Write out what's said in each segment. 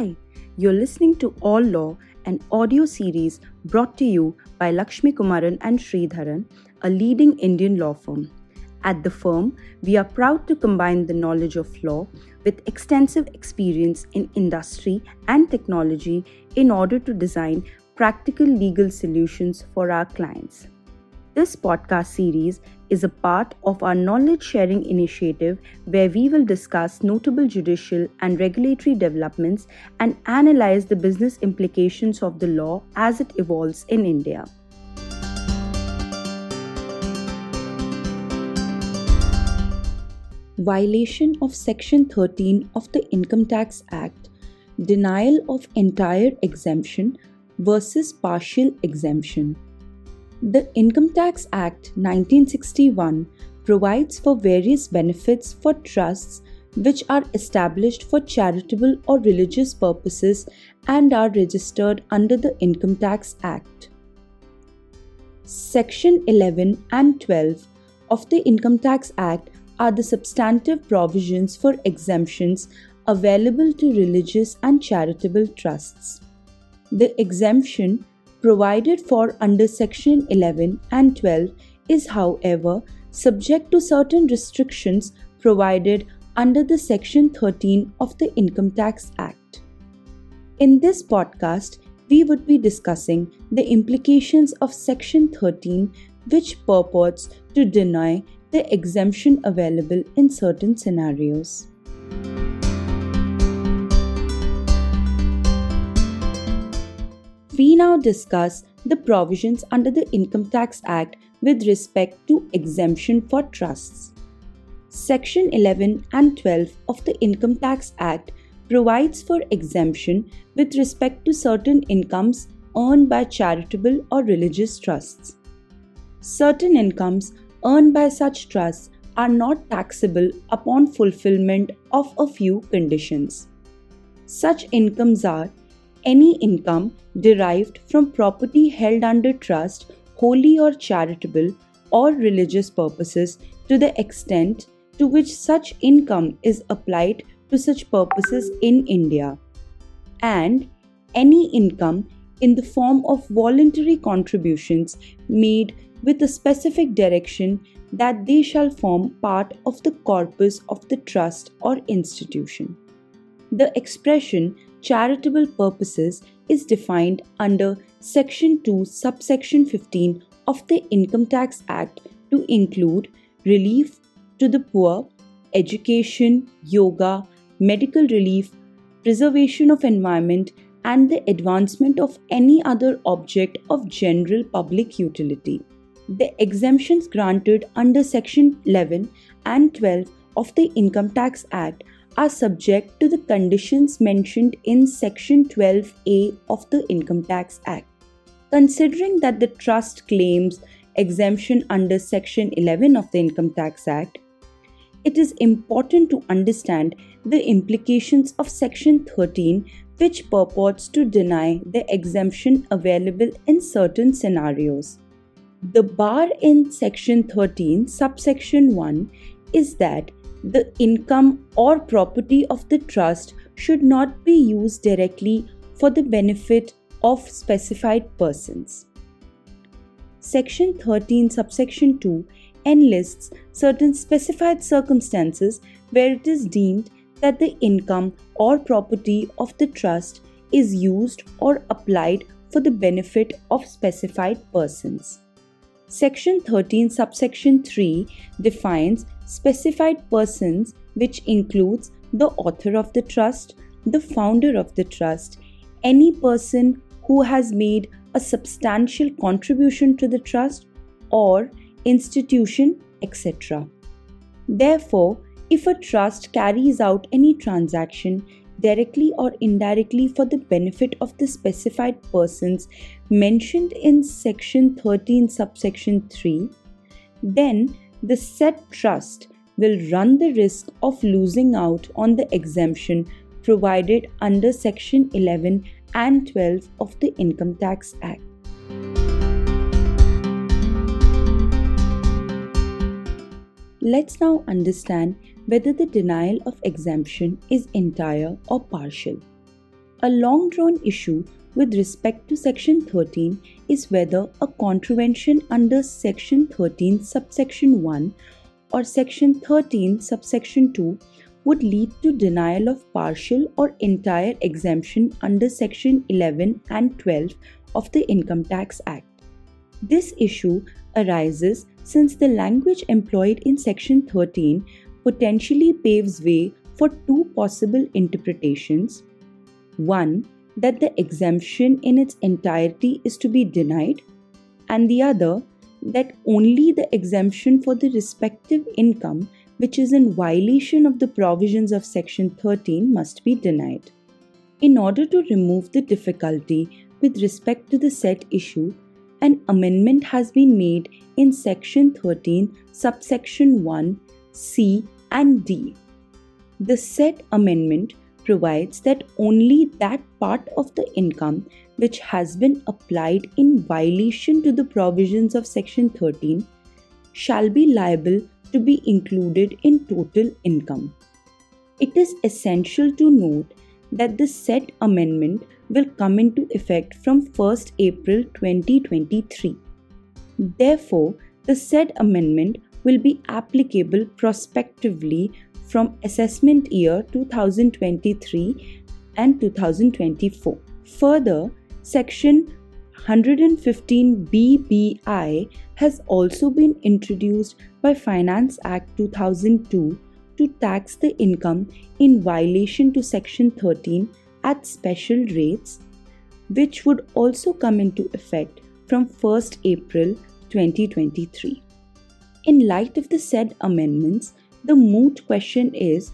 Hi, you're listening to All Law, an audio series brought to you by Lakshmi Kumaran and Sridharan, a leading Indian law firm. At the firm, we are proud to combine the knowledge of law with extensive experience in industry and technology in order to design practical legal solutions for our clients. This podcast series is a part of our knowledge sharing initiative where we will discuss notable judicial and regulatory developments and analyze the business implications of the law as it evolves in India. Violation of Section 13 of the Income Tax Act, denial of entire exemption versus partial exemption. The Income Tax Act 1961 provides for various benefits for trusts which are established for charitable or religious purposes and are registered under the Income Tax Act. Section 11 and 12 of the Income Tax Act are the substantive provisions for exemptions available to religious and charitable trusts. The exemption provided for under Section 11 and 12 is, however, subject to certain restrictions provided under the Section 13 of the Income Tax Act. In this podcast, we would be discussing the implications of Section 13, which purports to deny the exemption available in certain scenarios. We now discuss the provisions under the Income Tax Act with respect to exemption for trusts. Section 11 and 12 of the Income Tax Act provides for exemption with respect to certain incomes earned by charitable or religious trusts. Certain incomes earned by such trusts are not taxable upon fulfillment of a few conditions. Such incomes are any income derived from property held under trust, wholly or charitable or religious purposes, to the extent to which such income is applied to such purposes in India, and any income in the form of voluntary contributions made with a specific direction that they shall form part of the corpus of the trust or institution. The expression charitable purposes is defined under Section 2, subsection 15 of the Income Tax Act to include relief to the poor, education, yoga, medical relief, preservation of environment, and the advancement of any other object of general public utility. The exemptions granted under Section 11 and 12 of the Income Tax Act are subject to the conditions mentioned in Section 12A of the Income Tax Act. Considering that the trust claims exemption under Section 11 of the Income Tax Act, it is important to understand the implications of Section 13, which purports to deny the exemption available in certain scenarios. The bar in Section 13, subsection 1, is that the income or property of the trust should not be used directly for the benefit of specified persons. Section 13, subsection 2 enlists certain specified circumstances where it is deemed that the income or property of the trust is used or applied for the benefit of specified persons. Section 13, subsection 3 defines specified persons, which includes the author of the trust, the founder of the trust, any person who has made a substantial contribution to the trust or institution, etc. Therefore, if a trust carries out any transaction directly or indirectly for the benefit of the specified persons mentioned in section 13 subsection 3 then the said trust will run the risk of losing out on the exemption provided under Section 11 and 12 of the Income Tax Act. Let's now understand whether the denial of exemption is entire or partial. A long drawn issue with respect to Section 13 is whether a contravention under Section 13 subsection 1 or Section 13 subsection 2 would lead to denial of partial or entire exemption under Section 11 and 12 of the Income Tax Act. This issue arises since the language employed in Section 13 potentially paves way for two possible interpretations. One, that the exemption in its entirety is to be denied, and the other, that only the exemption for the respective income which is in violation of the provisions of Section 13 must be denied. In order to remove the difficulty with respect to the said issue, an amendment has been made in Section 13, subsection 1, C and D. The said amendment provides that only that part of the income which has been applied in violation to the provisions of Section 13 shall be liable to be included in total income. It is essential to note that the said amendment will come into effect from 1st April 2023. Therefore, the said amendment will be applicable prospectively from assessment year 2023 and 2024. Further, section 115 BBI has also been introduced by Finance Act 2002 to tax the income in violation to Section 13 at special rates, which would also come into effect from 1st April 2023. In light of the said amendments, the moot question is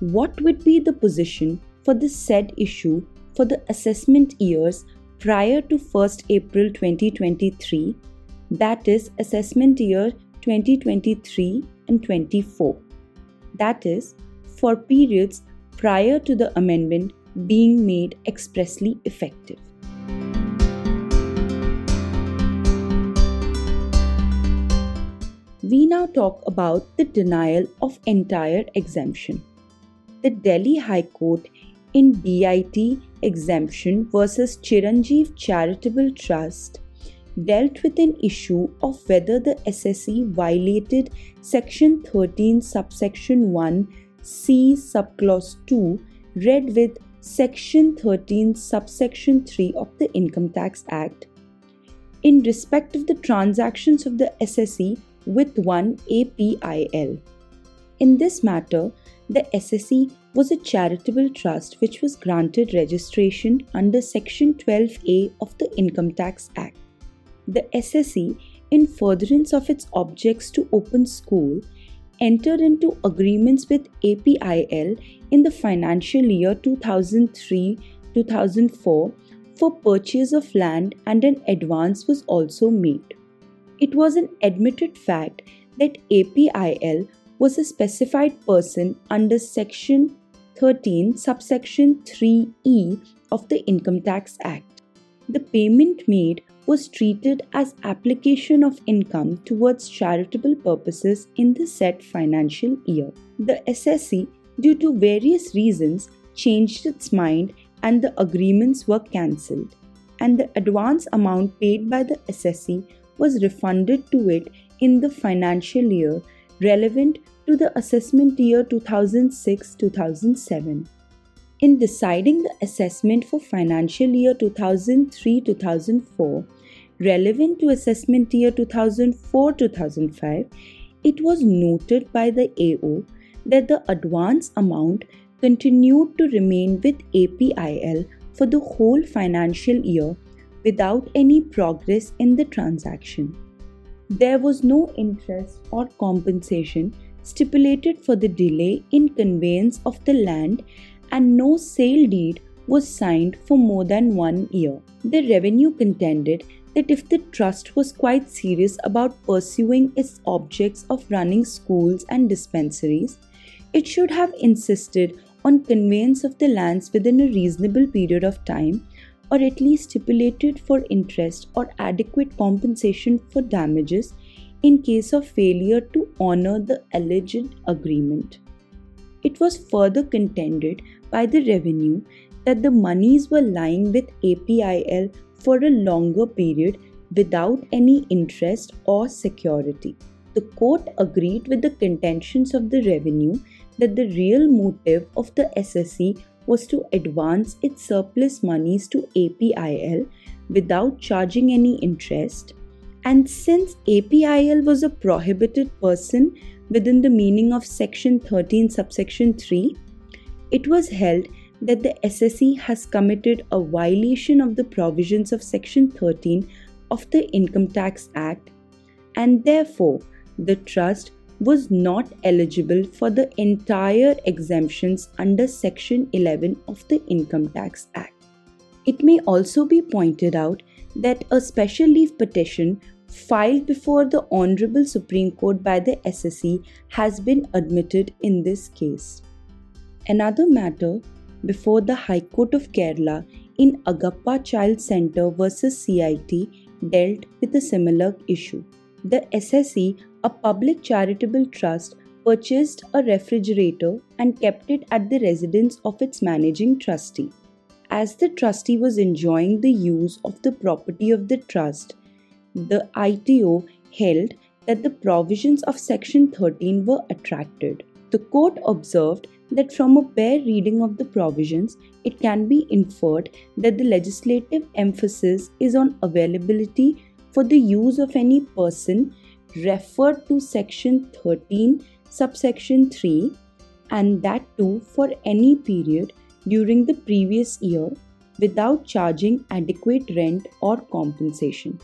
what would be the position for the said issue for the assessment years prior to 1st April 2023, that is, assessment year 2023 and 24. That is, for periods prior to the amendment being made expressly effective. We now talk about the denial of entire exemption. The Delhi High Court in DIT exemption versus Chiranjiv Charitable Trust dealt with an issue of whether the assessee violated Section 13, subsection 1, C, subclause 2, read with Section 13, subsection 3 of the Income Tax Act in respect of the transactions of the assessee with one APIL. In this matter, the assessee was a charitable trust which was granted registration under Section 12A of the Income Tax Act. The assessee, in furtherance of its objects to open school, entered into agreements with APIL in the financial year 2003 2004 for purchase of land and an advance was also made. It was an admitted fact that APIL was a specified person under Section 13, subsection 3e of the Income Tax Act. The payment made was treated as application of income towards charitable purposes in the said financial year. The assessee, due to various reasons, changed its mind and the agreements were cancelled, and the advance amount paid by the assessee was refunded to it in the financial year relevant to the assessment year 2006 2007. In deciding the assessment for financial year 2003 2004, relevant to assessment year 2004 2005, it was noted by the AO that the advance amount continued to remain with APIL for the whole financial year without any progress in the transaction. There was no interest or compensation stipulated for the delay in conveyance of the land and no sale deed was signed for more than one year. The revenue contended that if the trust was quite serious about pursuing its objects of running schools and dispensaries, it should have insisted on conveyance of the lands within a reasonable period of time or at least stipulated for interest or adequate compensation for damages in case of failure to honor the alleged agreement. It was further contended by the revenue that the monies were lying with APIL for a longer period without any interest or security. The court agreed with the contentions of the revenue that the real motive of the assessee was to advance its surplus monies to APIL without charging any interest. And since APIL was a prohibited person within the meaning of Section 13, subsection 3, it was held that the assessee has committed a violation of the provisions of Section 13 of the Income Tax Act, and therefore the trust was not eligible for the entire exemptions under Section 11 of the Income Tax Act. It may also be pointed out that a special leave petition filed before the Honorable Supreme Court by the assessee has been admitted in this case. Another matter before the High Court of Kerala in Agape Child Center versus CIT dealt with a similar issue. The assessee, a public charitable trust, purchased a refrigerator and kept it at the residence of its managing trustee. As the trustee was enjoying the use of the property of the trust, the ITO held that the provisions of Section 13 were attracted. The court observed that from a bare reading of the provisions, it can be inferred that the legislative emphasis is on availability for the use of any person referred to section 13 subsection 3 and that too for any period during the previous year without charging adequate rent or compensation.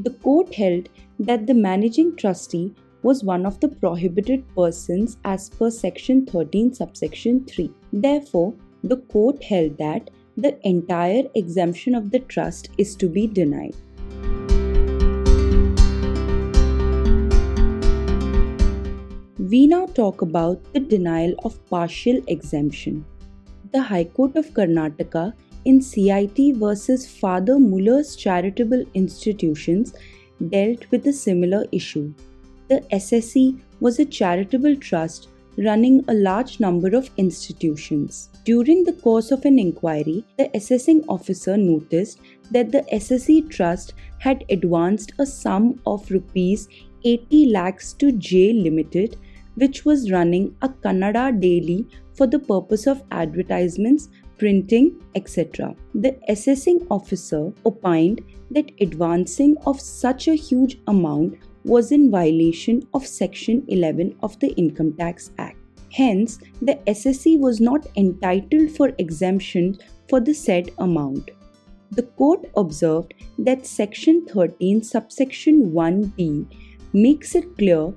The court held that the managing trustee was one of the prohibited persons as per section 13 subsection 3. Therefore, the court held that the entire exemption of the trust is to be denied. We now talk about the denial of partial exemption. The High Court of Karnataka in CIT versus Father Muller's charitable institutions dealt with a similar issue the assessee was a charitable trust running a large number of institutions. During the course of an inquiry, the assessing officer noticed that the assessee trust had advanced a sum of rupees 80 lakhs to J Limited, which was running a Kannada daily for the purpose of advertisements, printing, etc. The assessing officer opined that advancing of such a huge amount was in violation of Section 11 of the Income Tax Act. Hence, the assessee was not entitled for exemption for the said amount. The court observed that Section 13, subsection 1d makes it clear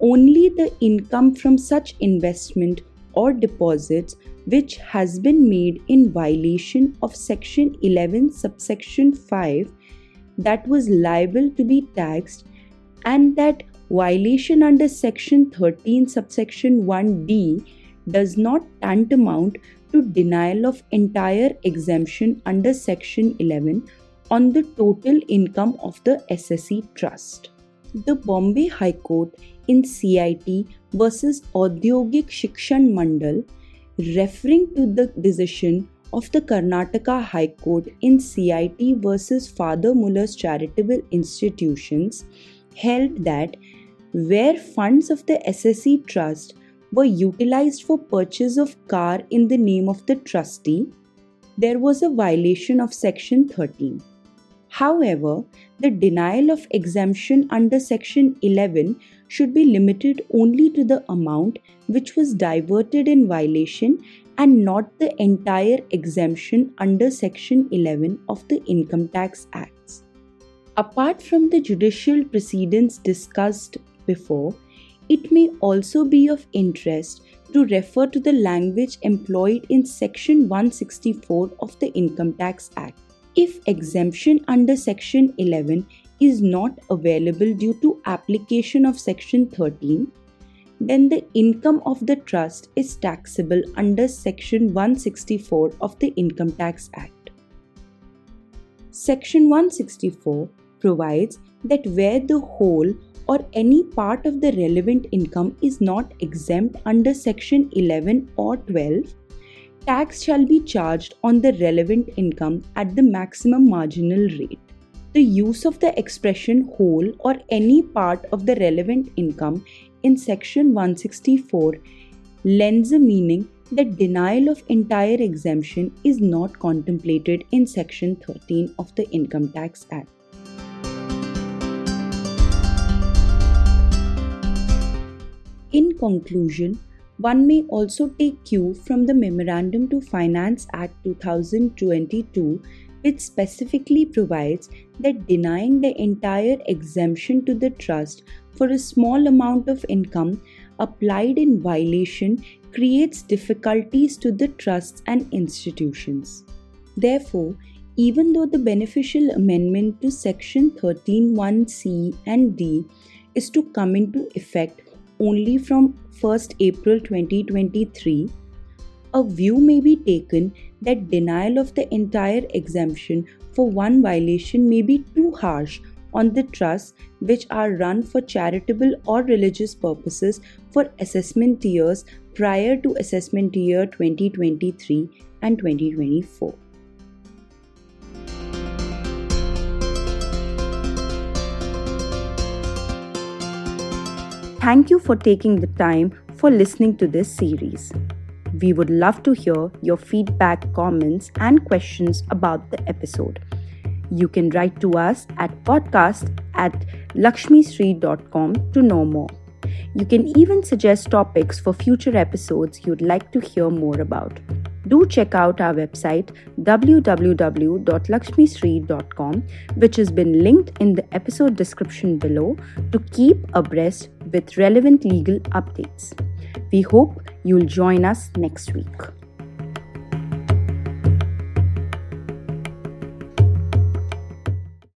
only the income from such investment or deposits which has been made in violation of Section 11, subsection 5 that was liable to be taxed and that violation under section 13 subsection 1d does not tantamount to denial of entire exemption under section 11 on the total income of the assessee trust. The Bombay High Court in CIT versus Audyogik Shikshan Mandal referring to the decision of the Karnataka High Court in CIT versus Father Muller's charitable institutions held that where funds of the assessee trust were utilized for purchase of car in the name of the trustee, there was a violation of section 13. However, the denial of exemption under section 11 should be limited only to the amount which was diverted in violation and not the entire exemption under section 11 of the Income Tax Act. Apart from the judicial precedents discussed before, it may also be of interest to refer to the language employed in Section 164 of the Income Tax Act. If exemption under Section 11 is not available due to application of Section 13, then the income of the trust is taxable under Section 164 of the Income Tax Act. Section 164 provides that where the whole or any part of the relevant income is not exempt under section 11 or 12 tax shall be charged on the relevant income at the maximum marginal rate. The use of the expression whole or any part of the relevant income in section 164 lends a meaning that denial of entire exemption is not contemplated in section 13 of the Income Tax Act. In conclusion, one may also take cue from the Memorandum to Finance Act 2022, which specifically provides that denying the entire exemption to the trust for a small amount of income applied in violation creates difficulties to the trusts and institutions. Therefore, even though the beneficial amendment to section 131C and D is to come into effect only from 1st April 2023, a view may be taken that denial of the entire exemption for one violation may be too harsh on the trusts which are run for charitable or religious purposes for assessment years prior to assessment year 2023 and 2024. Thank you for taking the time for listening to this series. We would love to hear your feedback, comments, and questions about the episode. You can write to us at podcast at lakshmisri.com to know more. You can even suggest topics for future episodes you'd like to hear more about. Do check out our website www.lakshmisri.com, which has been linked in the episode description below to keep abreast with relevant legal updates. We hope you'll join us next week.